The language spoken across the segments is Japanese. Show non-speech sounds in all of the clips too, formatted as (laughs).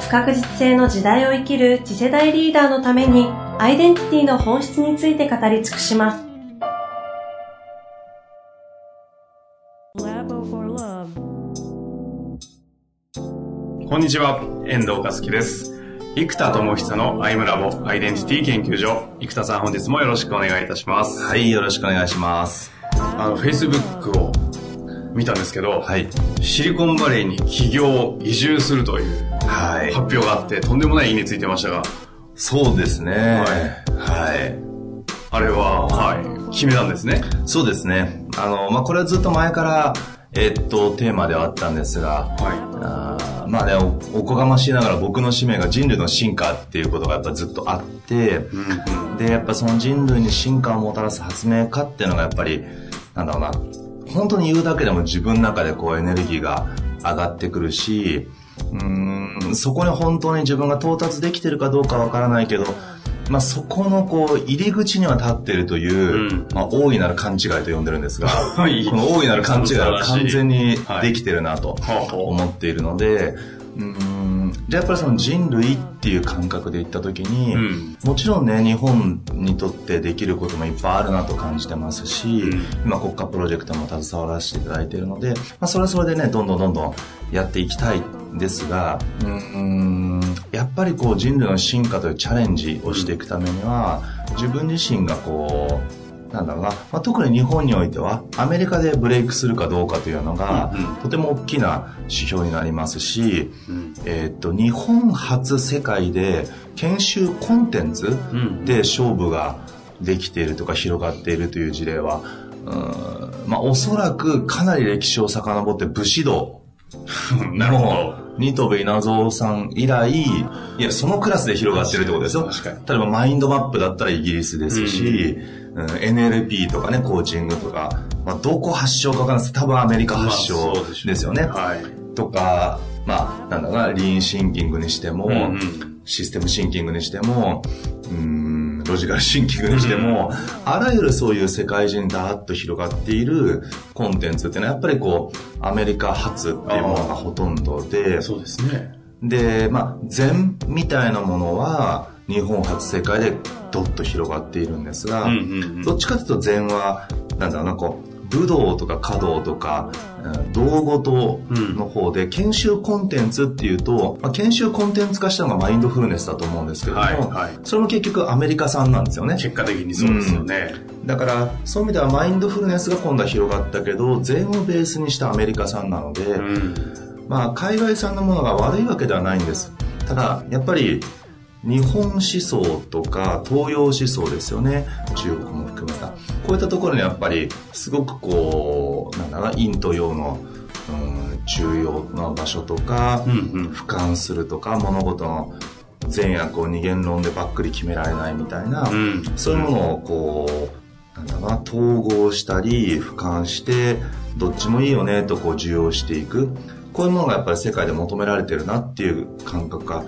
不確実性の時代を生きる次世代リーダーのためにアイデンティティの本質について語り尽くします。こんにちは、遠藤和樹です。生田智久のアイムラボアイデンティティ研究所。生田さん本日もよろしくお願いいたします。はい、よろしくお願いします。あの、Facebook を見たんですけど、はい、シリコンバレーに起業、移住するという発表があって、とんでもない意味ついてましたが。そうですね。はい。はい。あれは、はい。決めたんですね。そうですね。あの、まあ、これはずっと前から、えっと、テーマではあったんですが、はい。あまあねお、おこがましいながら僕の使命が人類の進化っていうことがやっぱずっとあって、うんうん、で、やっぱその人類に進化をもたらす発明家っていうのがやっぱり、なんだろうな、本当に言うだけでも自分の中でこうエネルギーが上がってくるし、うん。そこに本当に自分が到達できてるかどうかわからないけど、まあ、そこのこう入り口には立っているという、うん、まあ、大いなる勘違いと呼んでるんですが、この (laughs) 大いなる勘違いは完全にできてるなと思っているので、うんじゃあやっぱりその人類っていう感覚で言った時に、うん、もちろんね日本にとってできることもいっぱいあるなと感じてますし、うん、今国家プロジェクトも携わらせていただいているので、まあ、それはそれでねどんどんどんどんやっていきたいんですがうんやっぱりこう人類の進化というチャレンジをしていくためには、自分自身がこうなんだろうな、まあ、特に日本においてはアメリカでブレイクするかどうかというのが、うんうん、とても大きな指標になりますし、うん、えー、っと日本初世界で研修コンテンツで勝負ができているとか広がっているという事例は、うんまあ、おそらくかなり歴史を遡って武士道。(laughs) なるほど。ニトベ稲造さん以来、いや、そのクラスで広がってるってことですよ。例えばマインドマップだったらイギリスですし、うんうん、NLP とかね、コーチングとか、まあ、どこ発祥かわかんないです多分アメリカ発祥ですよね。まあ、はい。とか、まあ、なんだろうな、リーンシンキングにしても、うんうん、システムシンキングにしても、うん、ロジカルシンキングにしても、うん、あらゆるそういう世界中にダーッと広がっているコンテンツっていうのは、やっぱりこう、アメリカ発っていうものがほとんどで、そうですね。で、まあ、禅みたいなものは、日本初世界でどっと広がっているんですが、うんうんうん、どっちかというと禅は、なんだろうな、こう、武道とか華道とか、道事の方で、研修コンテンツっていうと、まあ、研修コンテンツ化したのがマインドフルネスだと思うんですけれども、はいはい、それも結局アメリカ産なんですよね。結果的にそうですよね。うん、だから、そういう意味ではマインドフルネスが今度は広がったけど、禅をベースにしたアメリカ産なので、うん、まあ、海外産のものが悪いわけではないんです。ただ、やっぱり、日本思想とか東洋思想ですよね。中国も含めた。こういったところにやっぱりすごくこうなんだな陰と陽の、うん、重要な場所とか、うんうん、俯瞰するとか物事の善悪を二元論でばっくり決められないみたいな、うん、そういうものをこうなんだな統合したり俯瞰してどっちもいいよねとこう受容していく。こういうものがやっぱり世界で求められてるなっていう感覚が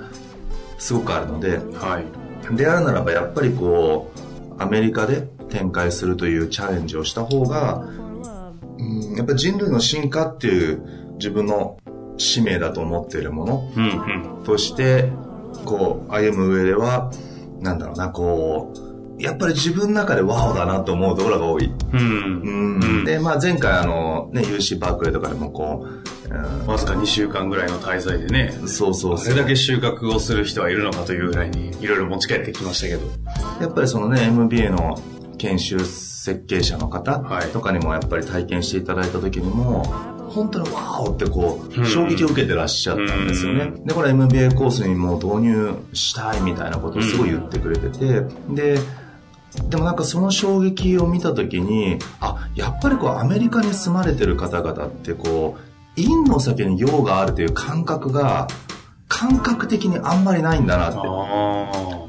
すごくあるので、はい、であるならばやっぱりこうアメリカで展開するというチャレンジをした方が、うん、やっぱり人類の進化っていう自分の使命だと思っているもの、うんうん、としてこう歩む上ではなんだろうなこうやっぱり自分の中でワオだなと思うところが多い。うん。うん、で、まあ前回あの、ね、UC バークレーとかでもこう、うん、わずか2週間ぐらいの滞在でね。そうそうそれだけ収穫をする人はいるのかというぐらいに、いろいろ持ち帰ってきましたけど。やっぱりそのね、MBA の研修設計者の方とかにもやっぱり体験していただいた時にも、本当にワオってこう、衝撃を受けてらっしゃったんですよね。で、これ MBA コースにもう導入したいみたいなことをすごい言ってくれてて、で、でもなんかその衝撃を見た時にあやっぱりこうアメリカに住まれてる方々ってこう陰の先に陽があるという感覚が感覚的にあんまりないんだなって。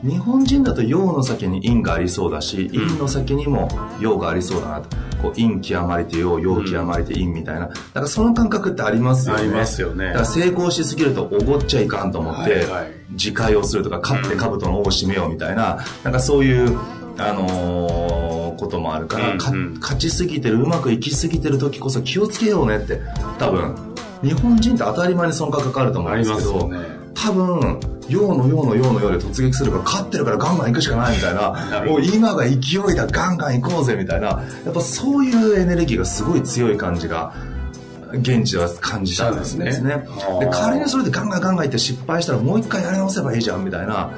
日本人だと陽の先に陰がありそうだし、陰の先にも陽がありそうだなと。こう陰極まれて陽、陽極まれて陰みたいな。だからその感覚ってありますよね。ありますよね。だから成功しすぎるとおごっちゃいかんと思って、はいはい、自戒をするとか、勝って兜の尾を締めようみたいな、なんかそういう、あのー、こともあるから、うんうん、勝ちすぎてる、うまくいきすぎてる時こそ気をつけようねって、多分、日本人って当たり前にその感覚あると思うんですけど、ね、多分、陽の陽の陽の陽で突撃するから勝ってるからガンガン行くしかないみたいな、もう今が勢いだ、ガンガン行こうぜみたいな、やっぱそういうエネルギーがすごい強い感じが、現地では感じたんですね。で、ね、仮にそれでガンガンガンガン行って失敗したらもう一回やり直せばいいじゃんみたいな、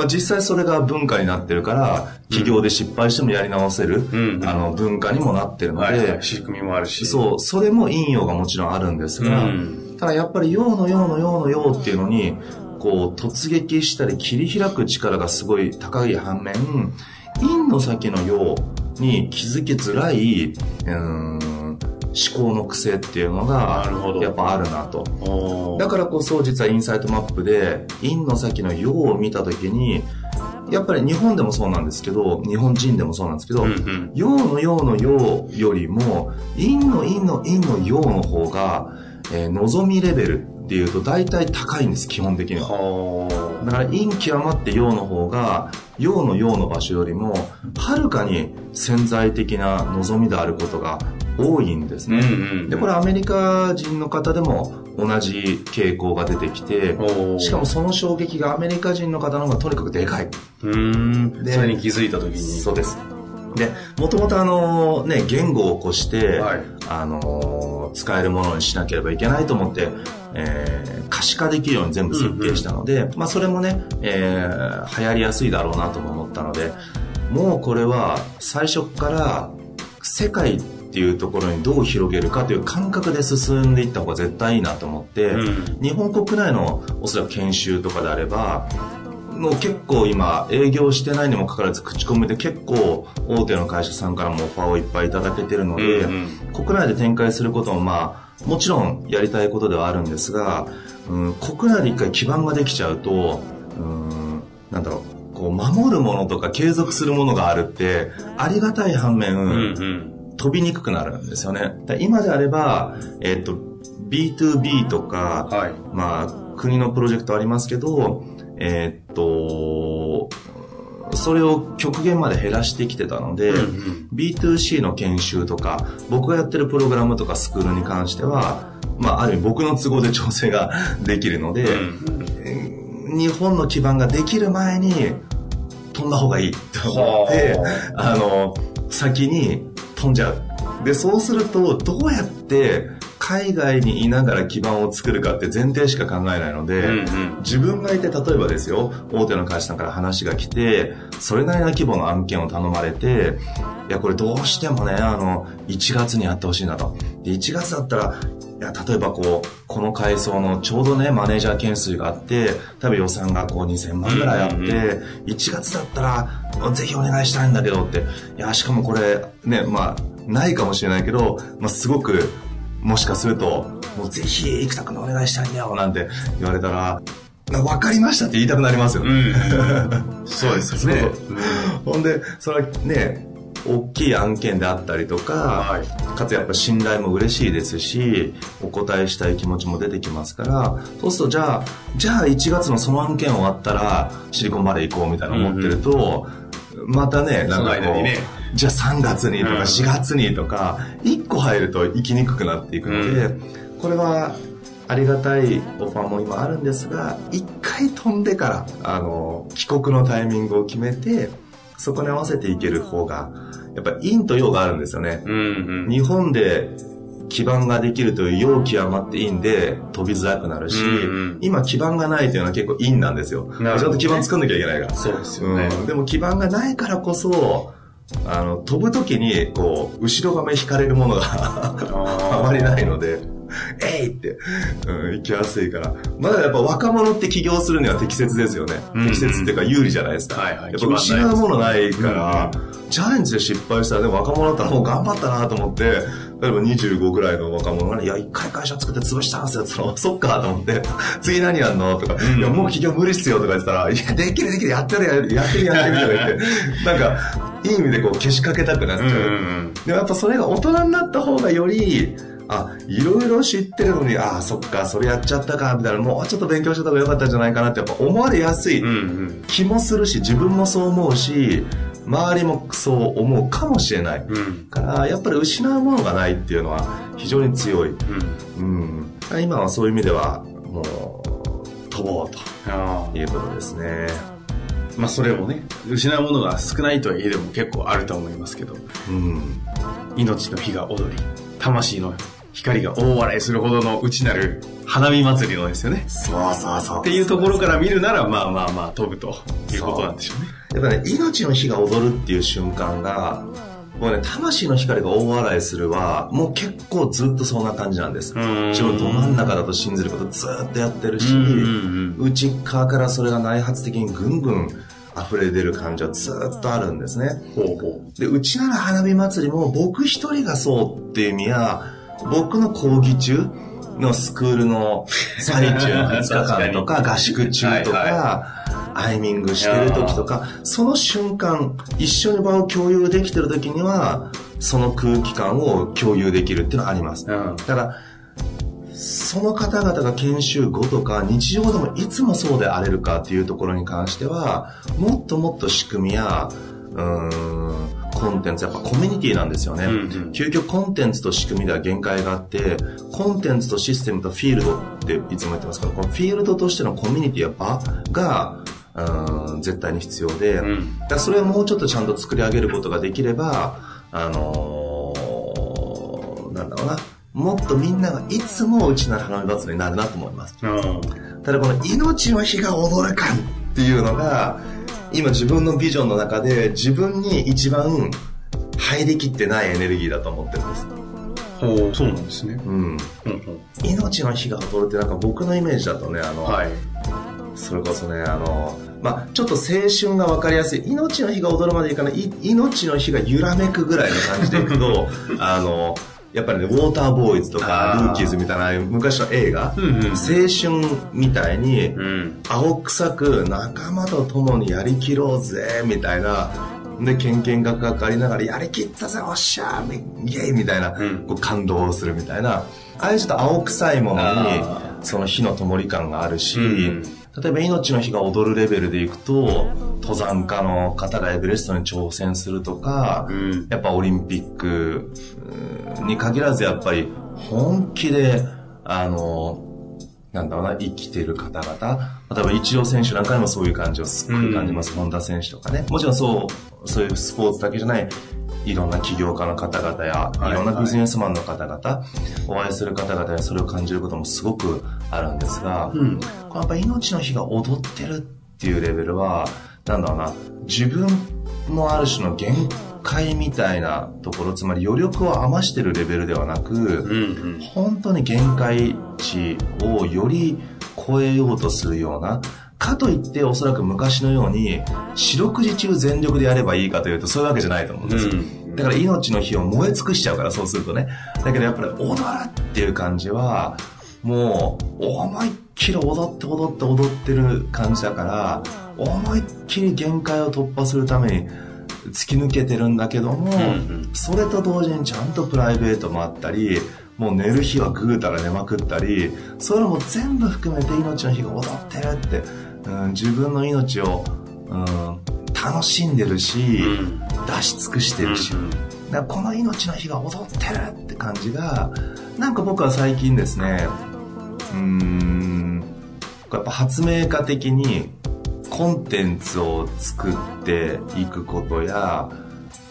まあ、実際それが文化になってるから、企業で失敗してもやり直せる、うん、あの、文化にもなってるので、はいはい、仕組みもあるし。そう、それも陰陽がもちろんあるんですが、うん、ただやっぱり陽の陽の陽の陽っていうのに、こう、突撃したり切り開く力がすごい高い反面、陰の先の陽に気づきづらい、うん思考の癖っていうのがやっぱあるなと。だからこそ実はインサイトマップで陰の先の陽を見た時にやっぱり日本でもそうなんですけど日本人でもそうなんですけど、うんうん、陽の陽の陽よりも陰の陰の陰の陽の方が、えー、望みレベルっていうと大体高いんです基本的には。だから陰極まって陽の方が陽の陽の場所よりもはるかに潜在的な望みであることが多いんですね、でこれアメリカ人の方でも同じ傾向が出てきてしかもその衝撃がアメリカ人の方の方がとにかくでかい。うん。でそれに気づいた時に。そうです。でもともとあのね言語を起こして、はい、あの使えるものにしなければいけないと思って、えー、可視化できるように全部設計したので、うんうん、まあ、それもね、えー、流行りやすいだろうなとも思ったのでもうこれは最初から世界っていうところにどう広げるかという感覚で進んでいった方が絶対いいなと思って、うん、日本国内のおそらく研修とかであればもう結構今営業してないにもかかわらず口コミで結構大手の会社さんからもオファーをいっぱいいただけてるので、うんうん、国内で展開することもまあもちろんやりたいことではあるんですが、うん、国内で一回基盤ができちゃうと、うん、なんだろうこう守るものとか継続するものがあるってありがたい反面、うんうん飛びにくくなるんですよね。今であれば、えっ、と、B2B とか、はい、まあ、国のプロジェクトありますけど、えっ、と、それを極限まで減らしてきてたので、うんうん、B2C の研修とか、僕がやってるプログラムとかスクールに関しては、まあ、ある意味僕の都合で調整が (laughs) できるので、うん、日本の基盤ができる前に飛んだ方がいいと思って、あの、先に飛んじゃう。で、そうすると、どうやって海外にいながら基盤を作るかって前提しか考えないので、うんうん、自分がいて、例えばですよ、大手の会社さんから話が来て、それなりの規模の案件を頼まれて、いや、これどうしてもね、あの、1月にやってほしいなと。で、1月だったら、いや、例えばこう、この階層のちょうどね、マネージャー件数があって、多分予算がこう2000万ぐらいあって、うんうんうん、1月だったら、ぜひお願いしたいんだけどって、いや、しかもこれ、ね、まあ、ないかもしれないけど、まあ、すごく、もしかすると、もうぜひ、生田君でお願いしたいんだよ、なんて言われたら、分かりましたって言いたくなりますよね。うん、(laughs) そうですよね。そうそうほんで、それはね、大きい案件であったりとか、はい、かつやっぱ信頼も嬉しいですし、お答えしたい気持ちも出てきますから、そうするとじゃあ、じゃあ1月のその案件終わったらシリコンバレー行こうみたいな思ってると、うんうん、またね、なんかこう、ね、じゃあ3月にとか4月にとか、1個入ると行きにくくなっていくので、うん、これはありがたいオファーも今あるんですが、一回飛んでから、あの、帰国のタイミングを決めて、そこに合わせていける方が、やっぱ陰と陽があるんですよね。うんうん、日本で基盤ができるという陽極まって陰で飛びづらくなるし、うんうん、今基盤がないというのは結構陰なんですよ。ちゃんと基盤作んなきゃいけないから。そうですよね、うん。でも基盤がないからこそ、あの、飛ぶ時に、こう、後ろ髪引かれるものが (laughs) あまりないので、(laughs) えいって、うん、行きやすいから。まだやっぱ若者って起業するには適切ですよね。うんうん、適切っていうか有利じゃないですか。はいはい、やっぱ失うものないから、うんうん、チャレンジで失敗したら、でも若者だったらもう頑張ったなと思って、例えば25ぐらいの若者がね、いや、一回会社作って潰したんすよって言ったら、そっかと思って、(laughs) 次何やんのとか、うん、いや、もう起業無理っすよとか言ってたら、いや、できるできる、やってるやってるやってるやってるとか言って、(laughs) なんか、いい意味でこう、けしかけたくなっちゃう。うんうん、でもやっぱそれが大人になった方がより、あ、いろいろ知ってるのに、ああ、そっか、それやっちゃったか、みたいな、もうちょっと勉強した方がよかったんじゃないかなってやっぱ思われやすい気もするし、自分もそう思うし、周りもそう思うかもしれない。うん、から、やっぱり失うものがないっていうのは非常に強い。うん、うん、今はそういう意味では、もう、飛ぼうということですね。まあそれもね、失うものが少ないとはいえでも結構あると思いますけど、うん、命の火が踊り、魂の光が大笑いするほどの内なる花見祭りのですよね。そうそうそう。っていうところから見るなら、まあまあまあ飛ぶということなんでしょうね。やっぱね、命の火が踊るっていう瞬間が、もうね、魂の光が大笑いするは、もう結構ずっとそんな感じなんです。自分ど真ん中だと信じることずっとやってるし、内側からそれが内発的にぐんぐん溢れ出る感じはずっとあるんですね。ほうほうで、うちなら花火祭りも僕一人がそうっていう意味や、僕の講義中のスクールの最中の2日間とか合宿中とか、アイミングしてる時とか、その瞬間、一緒に場を共有できてる時には、その空気感を共有できるっていうのはあります。だから、その方々が研修後とか日常でもいつもそうであれるかっていうところに関しては、もっともっと仕組みや、うん、コンテンツ、やっぱコミュニティなんですよね。うんうん、究極コンテンツと仕組みでは限界があって、コンテンツとシステムとフィールドっていつも言ってますけど、このフィールドとしてのコミュニティや場が、うん、絶対に必要で、うん、だそれをもうちょっとちゃんと作り上げることができれば、あのー、なんだろうな、もっとみんながいつもうちな花火祭りになるなと思います。ただこの命の日が踊る感っていうのが、今自分のビジョンの中で自分に一番入りきってないエネルギーだと思ってるんです。ほう、そうなんですね。うん。うん、命の日が踊るってなんか僕のイメージだとね、あの、はい、それこそね、あの、まあ、ちょっと青春が分かりやすい。命の日が踊るまでいかない。命の日が揺らめくぐらいの感じでいくと、(laughs) あの、やっぱりね、ウォーターボーイズとか、ルー。キーズみたいな昔の映画、うんうん、青春みたいに、うん、青臭く仲間と共にやりきろうぜ、みたいな、で、けんけんがかかりながら、やりきったぜ、おっしゃー、イェイみたいな、うん、こう感動するみたいな、ああいうちょっと青臭いものに、その火の灯り感があるし、うん例えば命の日が踊るレベルでいくと、登山家の方がエベレストに挑戦するとか、うん、やっぱオリンピックに限らずやっぱり本気で、あの、なんだろうな、生きてる方々、例えば一応選手なんかにもそういう感じをすっごい感じます。うん、本田選手とかね。もちろんそう、そういうスポーツだけじゃない、いろんな起業家の方々や、いろんなビジネスマンの方々、お会いする方々やそれを感じることもすごくあるんですが、うん、これやっぱ命の日が踊ってるっていうレベルは、なんだろうな、自分のある種の限界みたいなところ、つまり余力を余してるレベルではなく、うんうん、本当に限界値をより超えようとするような、かといっておそらく昔のように四六時中全力でやればいいかというとそういうわけじゃないと思うんですよ、うん、だから命の火を燃え尽くしちゃうからそうするとね。だけどやっぱり踊るっていう感じはもう思いっきり踊って踊って踊ってる感じだから思いっきり限界を突破するために突き抜けてるんだけども、うんうん、それと同時にちゃんとプライベートもあったりもう寝る日はぐうたら寝まくったりそういうのも全部含めて命の日が踊ってるってうん、自分の命を、うん、楽しんでるし、うん、出し尽くしてるし、うん、だこの命の日が踊ってるって感じが、なんか僕は最近ですね、うん、やっぱ発明家的にコンテンツを作っていくことや、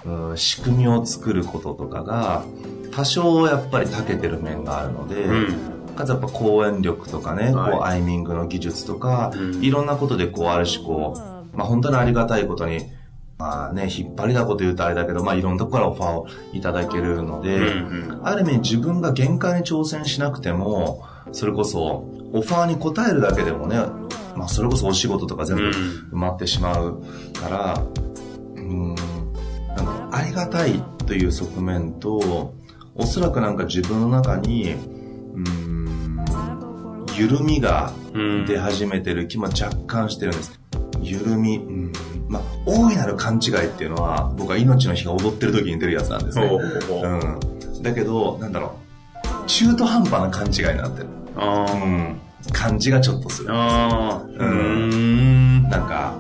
うん、仕組みを作ることとかが、多少やっぱり長けてる面があるので、うん。かつやっぱ講演力とかね、はい、こうアイミングの技術とか、うん、いろんなことでこうある種こう、まあ本当にありがたいことに、まあね、引っ張りだこと言うとあれだけど、まあいろんなとこからオファーをいただけるので、うんうん、ある意味自分が限界に挑戦しなくても、それこそオファーに応えるだけでもね、まあそれこそお仕事とか全部埋まってしまうから、うん、なんかありがたいという側面と、おそらくなんか自分の中に、うん、緩みが出始めてる気も若干してるんです。緩み、うんまあ、大いなる勘違いっていうのは、僕は命の日が踊ってる時に出るやつなんですね。うん。だけど、なんだろう、中途半端な勘違いになってる。うん。感じがちょっとするんですあうん。なんか、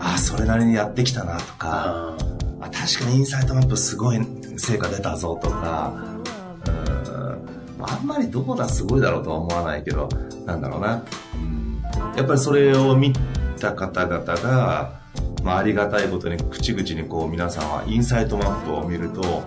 あ、それなりにやってきたなとか、あ確かにインサイトマップすごい成果出たぞとか、うん。あんまりどこだすごいだろうとは思わないけど、なんだろうな。うん。やっぱりそれを見た方々が、まあ、ありがたいことに口々にこう皆さんはインサイトマップを見ると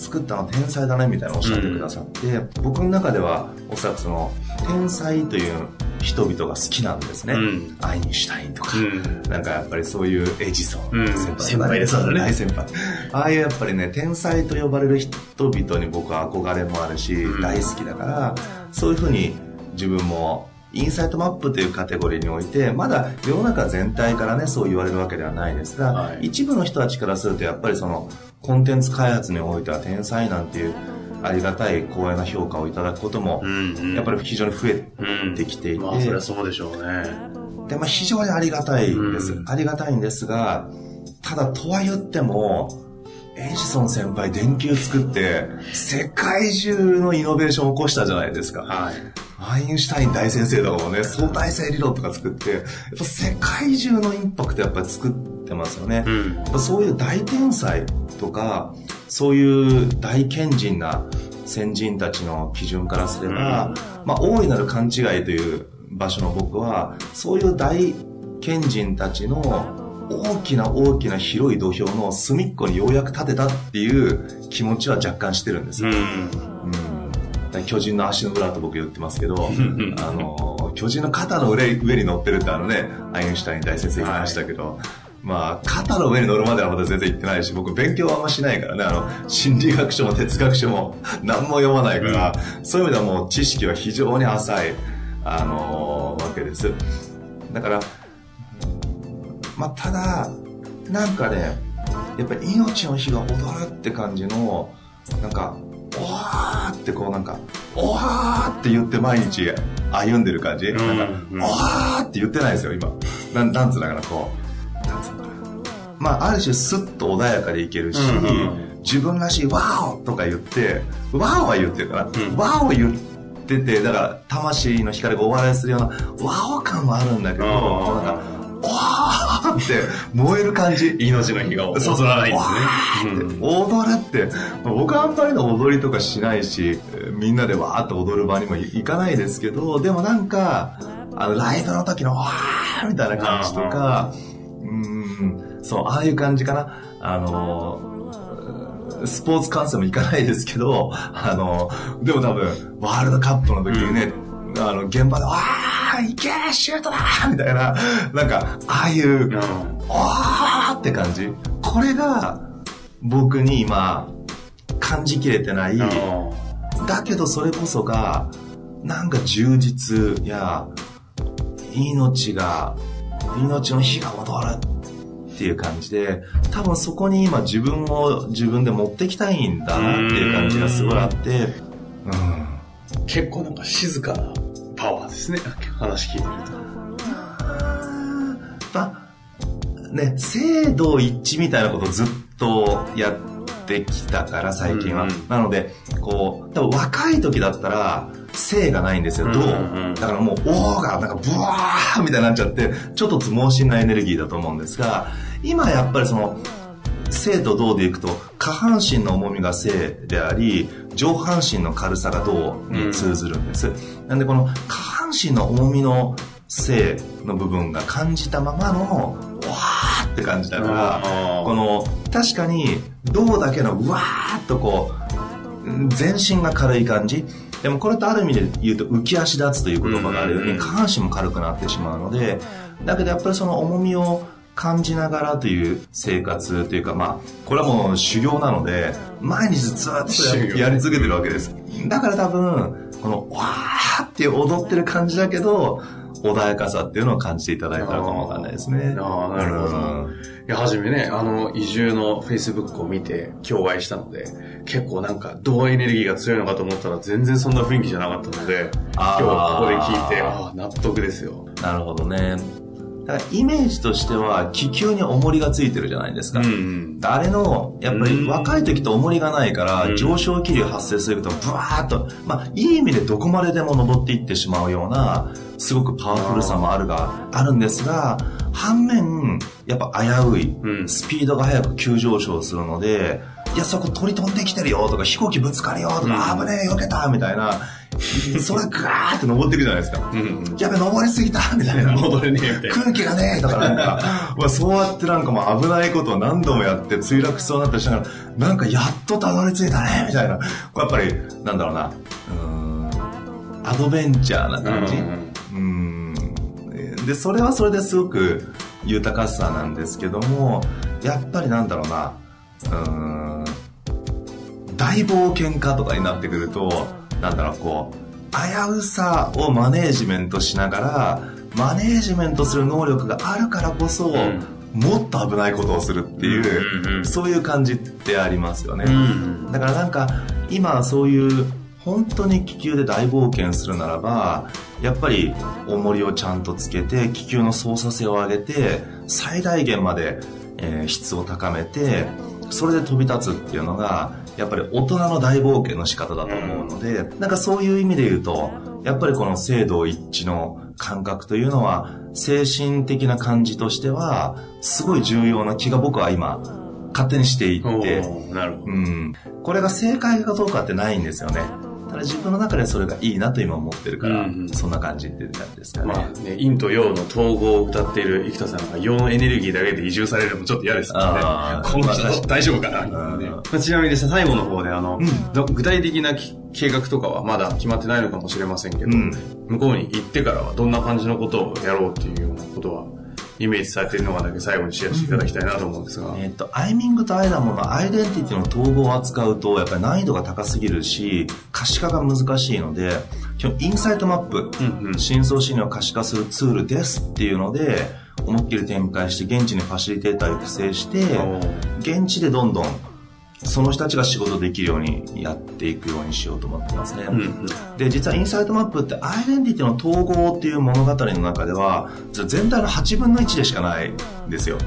作ったの天才だねみたいなおっしゃってくださって、うん、僕の中ではおそらくその天才という人々が好きなんですね、うん、アインシュタインとか、うん、なんかやっぱりそういうエジソン、先輩先輩ですね。大先輩。ああいうやっぱりね天才と呼ばれる人々に僕は憧れもあるし、大好きだからそういうふうに自分もインサイトマップというカテゴリーにおいて、まだ世の中全体からね、そう言われるわけではないですが、はい、一部の人たちからすると、やっぱりその、コンテンツ開発においては天才なんていう、ありがたい光栄な評価をいただくことも、やっぱり非常に増えてきていて、うんうん、まあ、そりゃそうでしょうね。で、まあ、非常にありがたいです。うん、ありがたいんですが、ただ、とは言っても、エジソン先輩電球作って、世界中のイノベーションを起こしたじゃないですか。はい。アインシュタイン大先生とかもね、相対性理論とか作って、やっぱ世界中のインパクトやっぱり作ってますよね。うん、やっぱそういう大天才とか、そういう大賢人な先人たちの基準からすれば、うん、まあ大いなる勘違いという場所の僕は、そういう大賢人たちの大きな大きな広い土俵の隅っこにようやく立てたっていう気持ちは若干してるんです。うん、うん、巨人の足の裏と僕言ってますけど、(laughs) あの、巨人の肩の上上に乗ってるってあのね、アインシュタイン大先生言いましたけど、はいまあ、肩の上に乗るまではまだ全然行ってないし、僕勉強はあんましないからね、あの、心理学書も哲学書も何も読まないから、うん、そういう意味ではもう知識は非常に浅い、あのー、わけです。だから、まあ、ただ、なんかね、やっぱり命の日が踊るって感じの、なんか、おわーってこうなんか、おわーって言って毎日歩んでる感じ、うん、なんか、おわーって言ってないですよ、今。なん、なんつうのかな、こう。まあ、ある種スッと穏やかでいけるし、うんうん、自分らしい、わーとか言って、わーは言ってるから、うん、わーを言ってて、だから、魂の光がお笑いするような、わお感はあるんだけど、なんか、わーって燃える感じ。命の日が踊らないんですね。踊るって、僕はあんまりの踊りとかしないし、みんなでわーって踊る場にも行かないですけど、でもなんか、あの、ライブの時のわーみたいな感じとか、うん、そう、ああいう感じかな。あの、スポーツ観戦も行かないですけど、あの、でも多分、ワールドカップの時にね、うんあの、現場で、わーいけーシュートだーみたいな、なんか、ああいう、おーって感じ。これが、僕に今、感じきれてない。だけどそれこそが、なんか充実や、命が、命の火が戻るっていう感じで、多分そこに今自分を自分で持ってきたいんだなっていう感じがすごいあって、うん。結構なんか静かなパワーですね。話聞いてると。まあ、ね、制度一致みたいなことをずっとやってきたから、最近は。うんうん、なので、こう、多分若い時だったら、性がないんですよ、どう、うんうん、だからもう、おーが、なんか、ブワーみたいになっちゃって、ちょっと猛進なエネルギーだと思うんですが、今やっぱりその、性と銅でいくと下半身の重みが性であり上半身の軽さが銅に通ずるんです、うん、なんでこの下半身の重みの性の部分が感じたままのわーって感じだからこの確かに銅だけのうわーっとこう全身が軽い感じ。でもこれとある意味で言うと浮き足立つという言葉があるように下半身も軽くなってしまうのでだけどやっぱりその重みを感じながらという生活というか、まあ、これはもう修行なので、毎日ずっとややり続けてるわけです。だから多分、この、わーって踊ってる感じだけど、穏やかさっていうのを感じていただいたらかもわかんないですね。ああ、なるほど。いや、はじめね、あの、移住の Facebook を見て、今日お会いしたので、結構なんか、どうエネルギーが強いのかと思ったら、全然そんな雰囲気じゃなかったので、今日ここで聞いて、ああ、納得ですよ。なるほどね。だからイメージとしては気球に重りがついてるじゃないですか。うん、あれの、やっぱり若い時と重りがないから、上昇気流発生するとブワーッと、まあいい意味でどこまででも登っていってしまうような、すごくパワフルさもあるが、あるんですが、反面、やっぱ危うい、スピードが速く急上昇するので、いや、そこ鳥飛んできてるよとか、飛行機ぶつかるよとか、危ねえ、避けたみたいな、それガーって登っていくじゃないですか。うん、やべ、登りすぎたみたいな。戻れねえみたいな。空気がねえとかなんか、まあ、そうやってなんかもう危ないことを何度もやって墜落しそうになったりしながら、なんかやっとたどり着いたねみたいな。やっぱり、なんだろうな、うん、アドベンチャーな感じ？うん、で、それはそれですごく豊かさなんですけども、やっぱりなんだろうな、うん、大冒険家とかになってくると、なんだろう、こう、危うさをマネージメントしながら、マネージメントする能力があるからこそ、うん、もっと危ないことをするっていう、うんうん、そういう感じってありますよね。うんうん、だからなんか、今そういう本当に気球で大冒険するならば、やっぱり重りをちゃんとつけて、気球の操作性を上げて、最大限まで、えー、質を高めて、それで飛び立つっていうのが、やっぱり大人の大冒険の仕方だと思うので、なんかそういう意味で言うと、やっぱりこの制度一致の感覚というのは、精神的な感じとしては、すごい重要な気が僕は今、勝手にしていって。うん。これが正解かどうかってないんですよね。ただ自分の中でそれがいいなと今思ってるから、うんうん、そんな感じっていう感じですかね。まあね、陰と陽の統合を歌っている生田さんが陽のエネルギーだけで移住されるのもちょっと嫌ですからね。この人大丈夫かな、ね、まあ、ちなみに最後の方であの、うん、具体的な計画とかはまだ決まってないのかもしれませんけど、うん、向こうに行ってからはどんな感じのことをやろうっていうようなことはイメージされているのがだけ最後にシェアしていただきたいなと思うんですが。えっ、と、アイミングとアイダムのアイデンティティの統合を扱うと、やっぱり難易度が高すぎるし、可視化が難しいので、基本インサイトマップ、うんうん、深層心理を可視化するツールですっていうので、思いっきり展開して、現地にファシリテーターを育成して、現地でどんどんその人たちが仕事できるようにやっていくようにしようと思ってますね。うんうん、で、実はインサイトマップってアイデンティティの統合っていう物語の中では、全体の8分の1でしかないんですよ。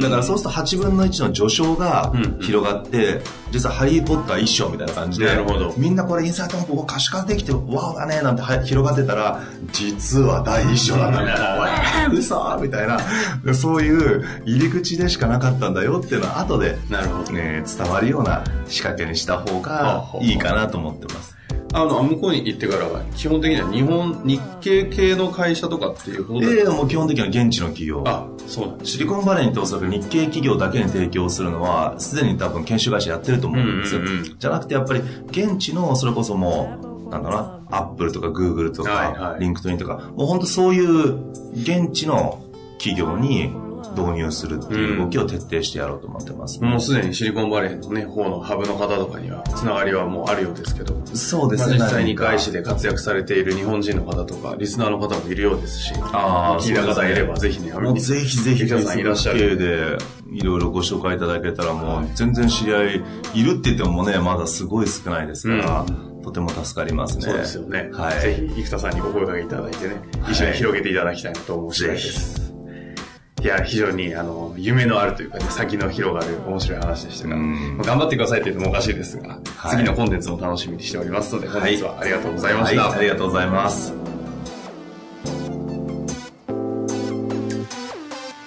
だからそうすると8分の1の序章が広がって、実はハリー・ポッター一章みたいな感じで、なるほど。みんなこれインサイトマップを可視化できて、わおだねなんて広がってたら、実は第一章なんだみたいな、わー嘘みたいな、そういう入り口でしかなかったんだよっていうのは後で、なるほど。ね、伝わるような仕掛けにした方がいいかなと思ってます。あの、向こうに行ってからは、基本的には日本、日系系の会社とかっていうことええもう基本的には現地の企業。あ、そうなんシリコンバレーにっておそらく日系企業だけに提供するのは、すでに多分研修会社やってると思うんですよ。うんうんうん、じゃなくてやっぱり、現地の、それこそもう、なんだろうな、アップルとかグーグルとか、リンクトインとか、もう本当そういう現地の企業に導入するっていう動きを徹底してやろうと思ってます、ね、もうすでにシリコンバレーのね、方のハブの方とかには、つながりはもうあるようですけど。そうですね。まあ、実際に外資で活躍されている日本人の方とか、リスナーの方もいるようですし、ああ、聞いた方いればぜひね、もうぜひぜひ、皆さんいらっしゃる。で、いろいろご紹介いただけたらもう、全然知り合いいるって言ってもね、まだすごい少ないですから、うんとても助かりますね。そうですよね。はい。ぜひ、生田さんにご声掛けいただいてね、一緒に広げていただきたいなと思う次第です。いや、非常に、あの、夢のあるというかね、先の広がる面白い話でしたが、まあ、頑張ってくださいって言ってもおかしいですが、はい、次のコンテンツも楽しみにしておりますので、本日はありがとうございました、はい。はい、ありがとうございます。